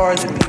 are the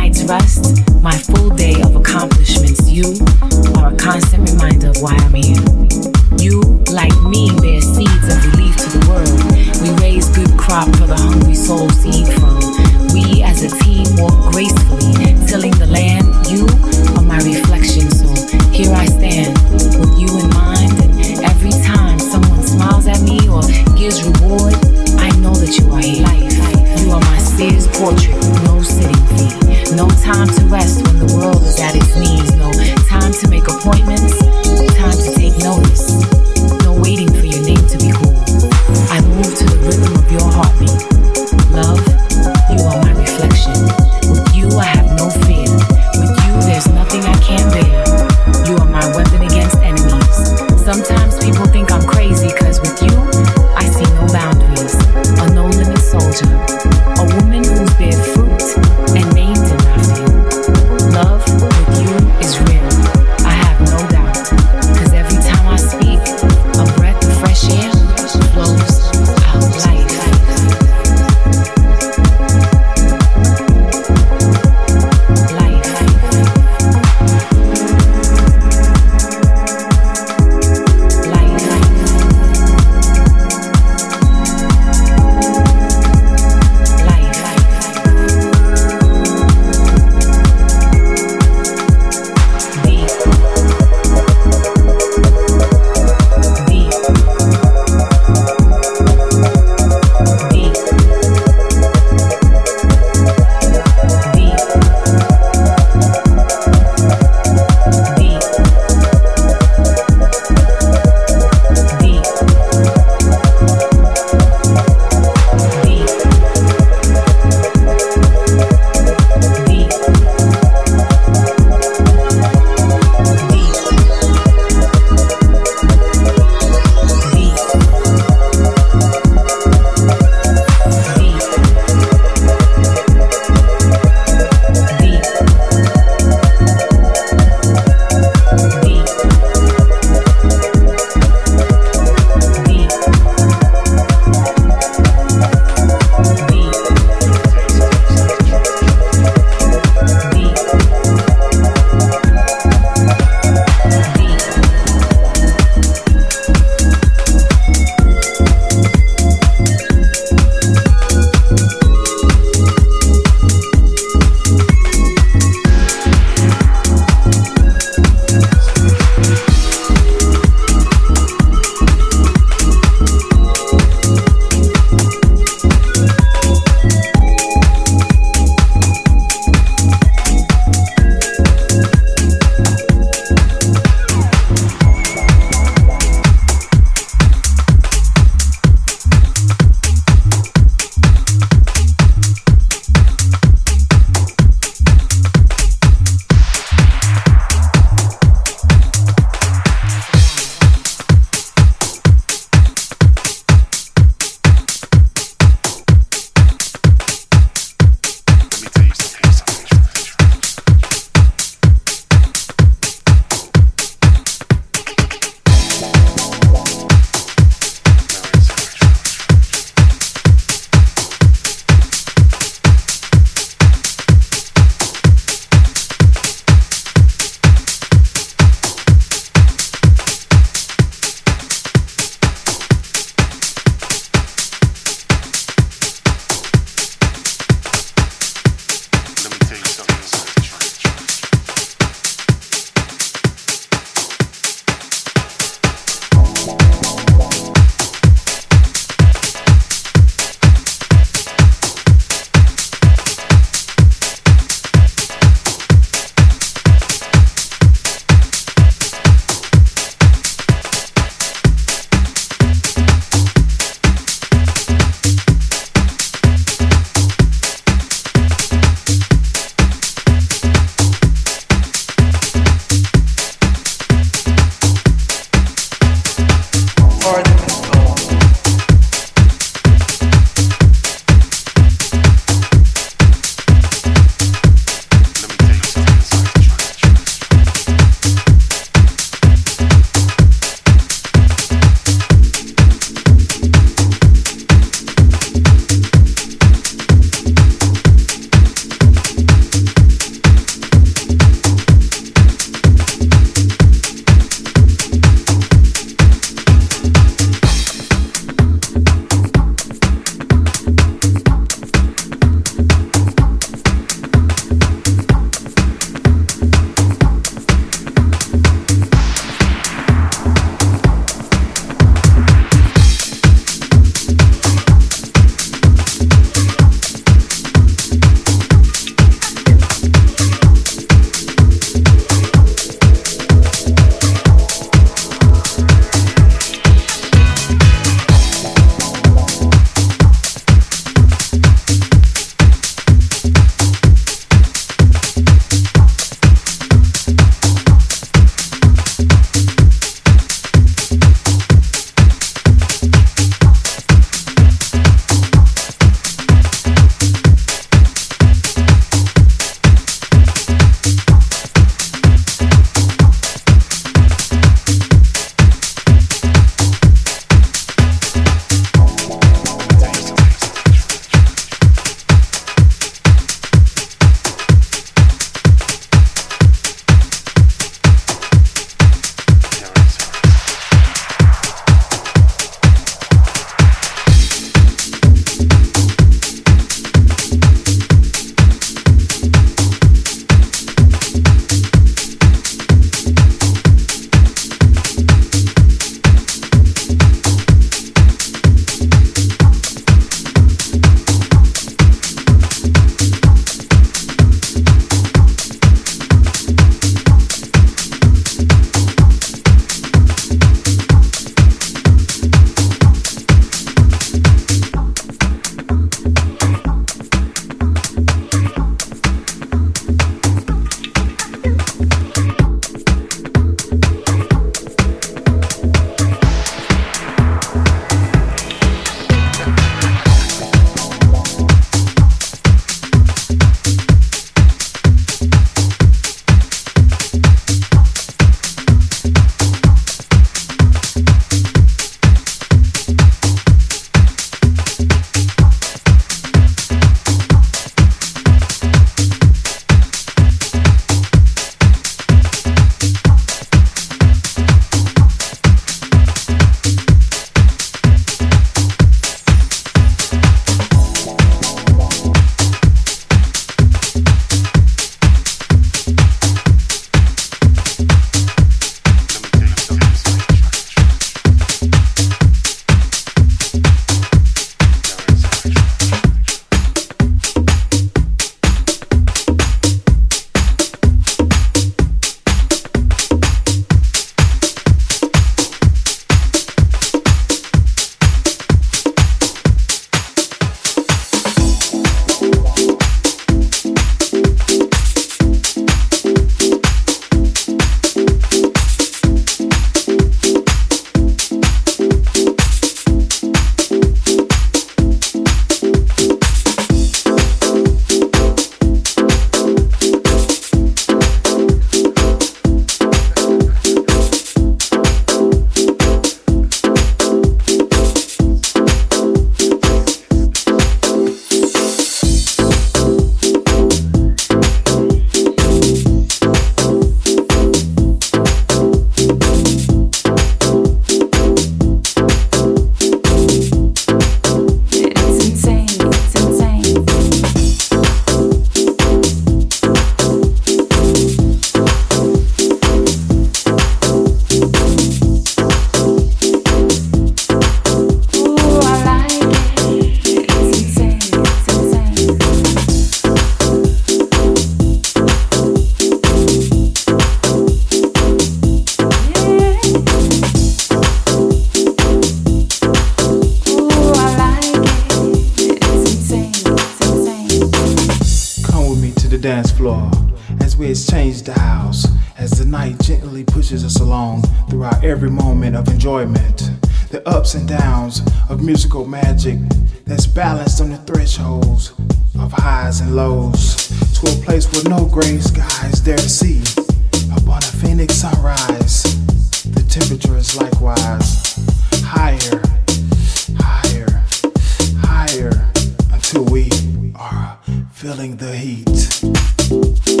feeling the heat.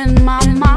Where my want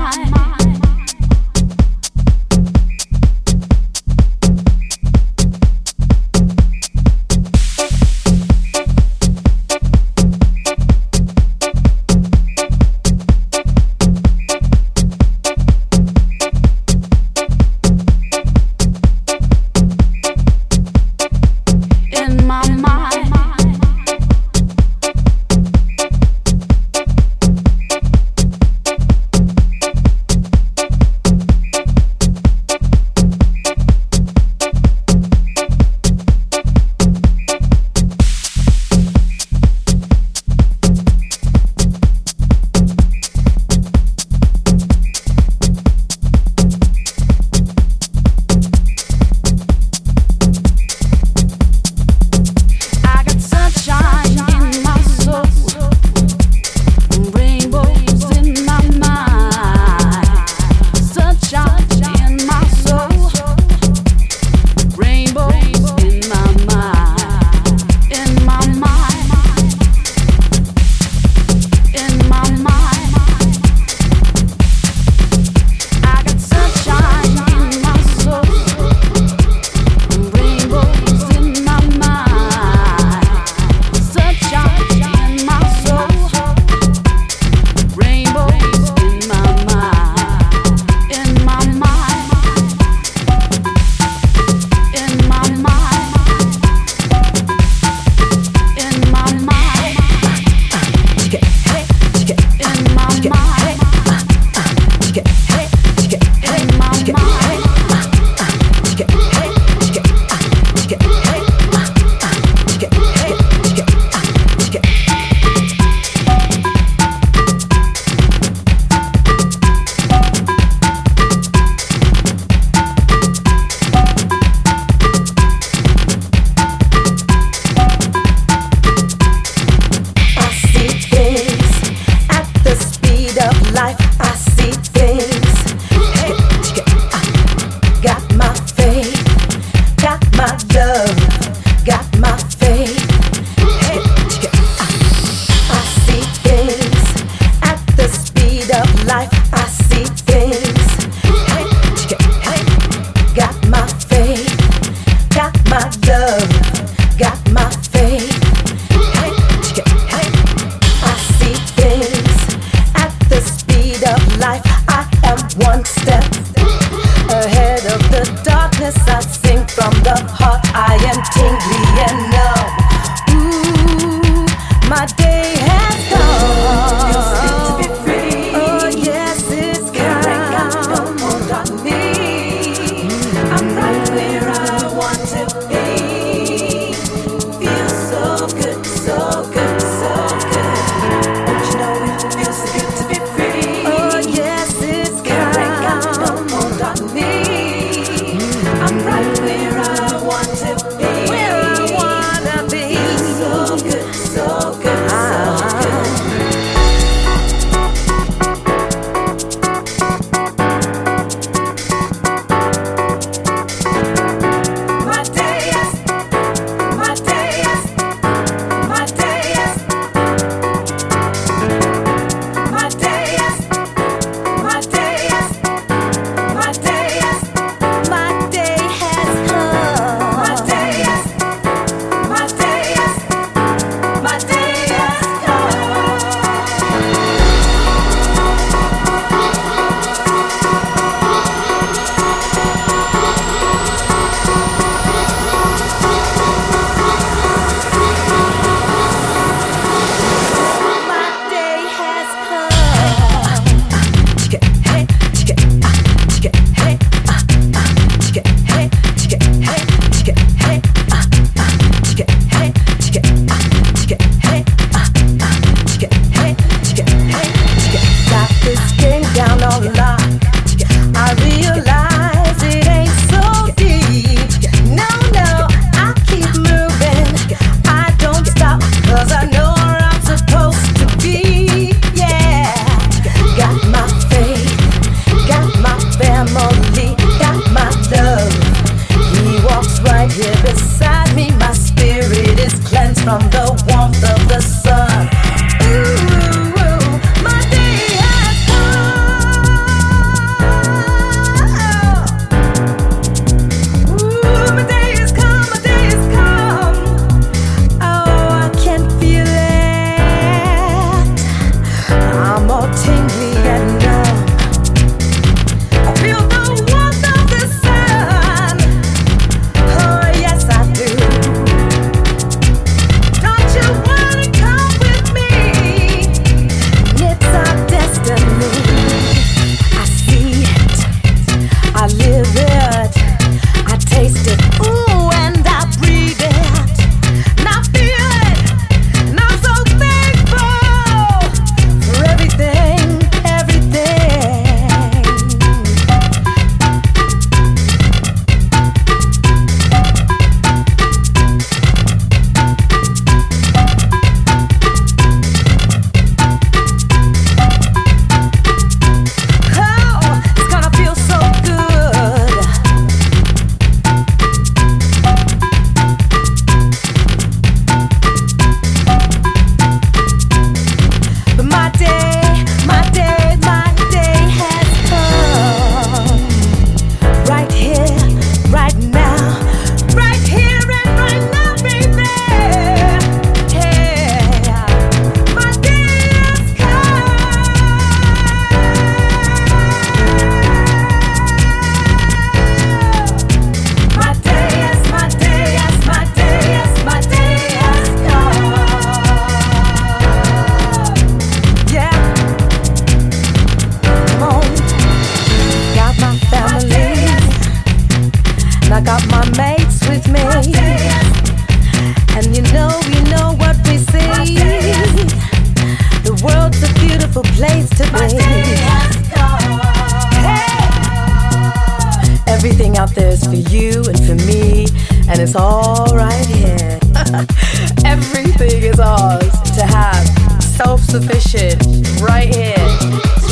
is ours to have. Self sufficient, right here.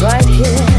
Right here.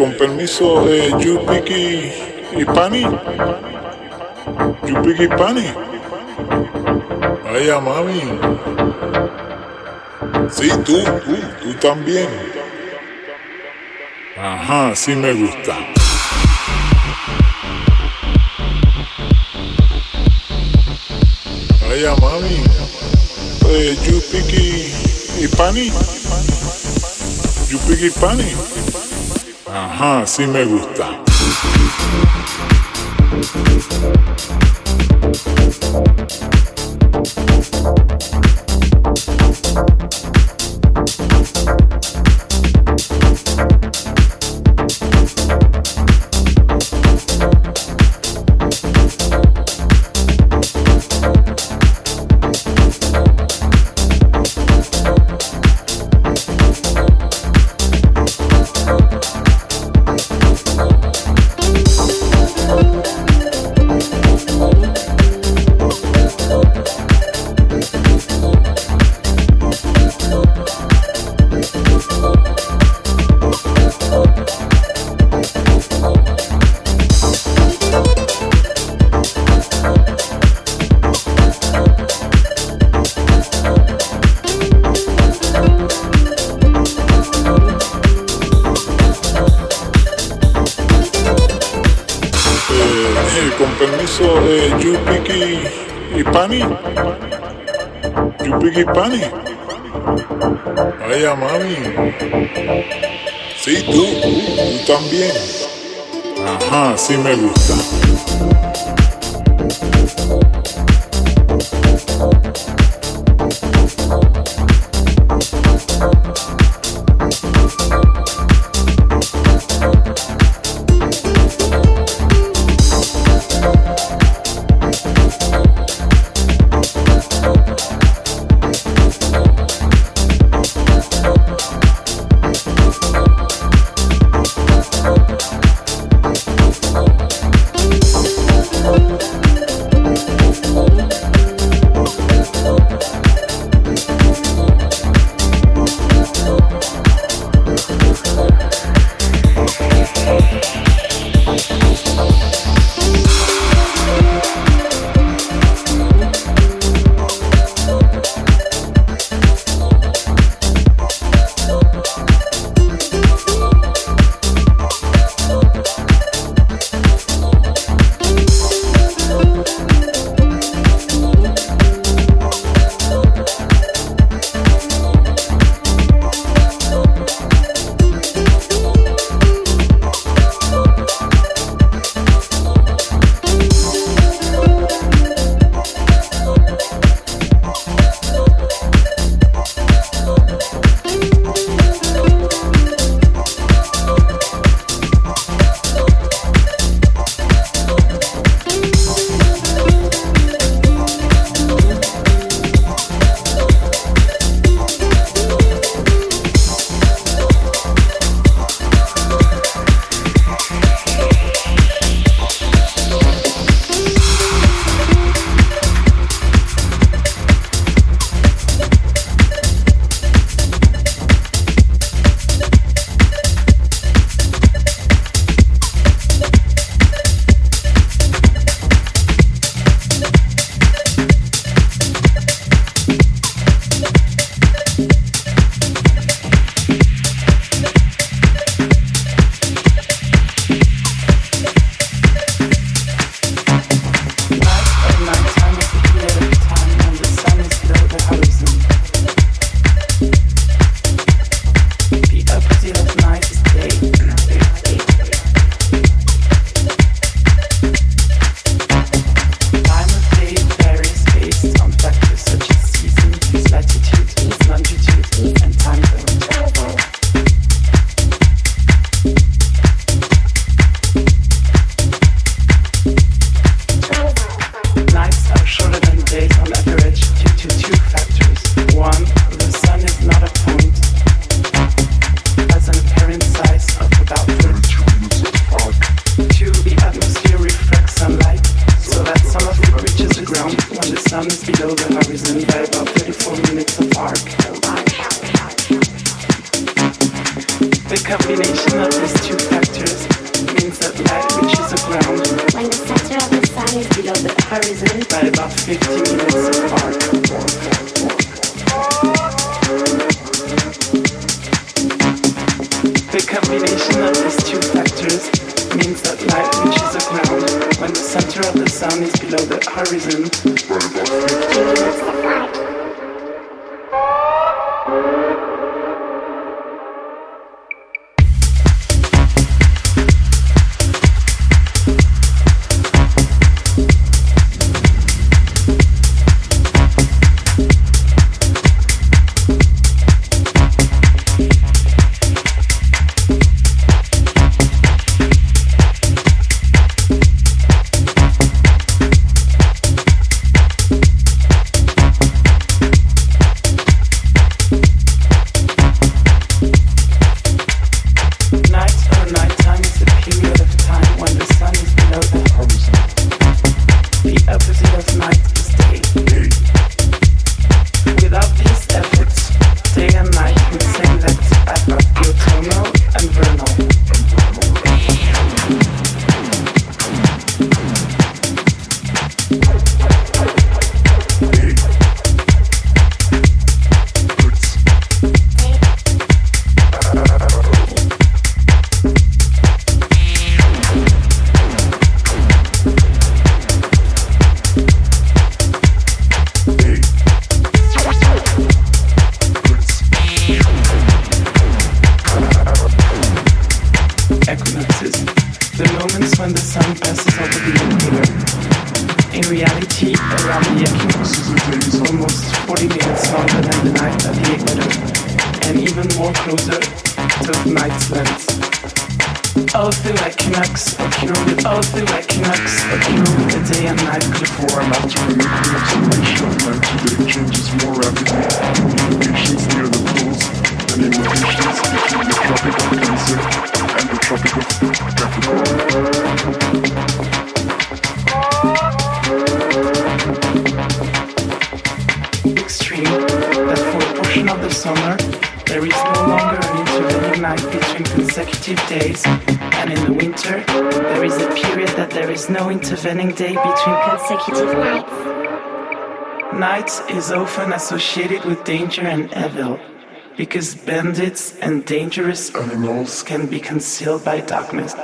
con permiso de Yupiki y Pani. Yupiki y Pani. Vaya mami. Sí, tú, tú, tú también. Ajá, sí me gusta. Vaya mami. Eh, Yupiki y Pani. Yupiki y Pani. Ajá, sí me gusta. Sí, tú, tú también. Ajá, sí me gusta. In reality, around the accused, it's almost 40 minutes longer than the night at the equator, and even more closer to the night's length. The occur equinox occur with and nights before and after an equinox observation, today changes more rapidly. In locations near the poles and in the Tropic the consecutive days, and in the winter, there is a period that there is no intervening day between consecutive nights. Night is often associated with danger and evil, because bandits and dangerous criminals can be concealed by darkness.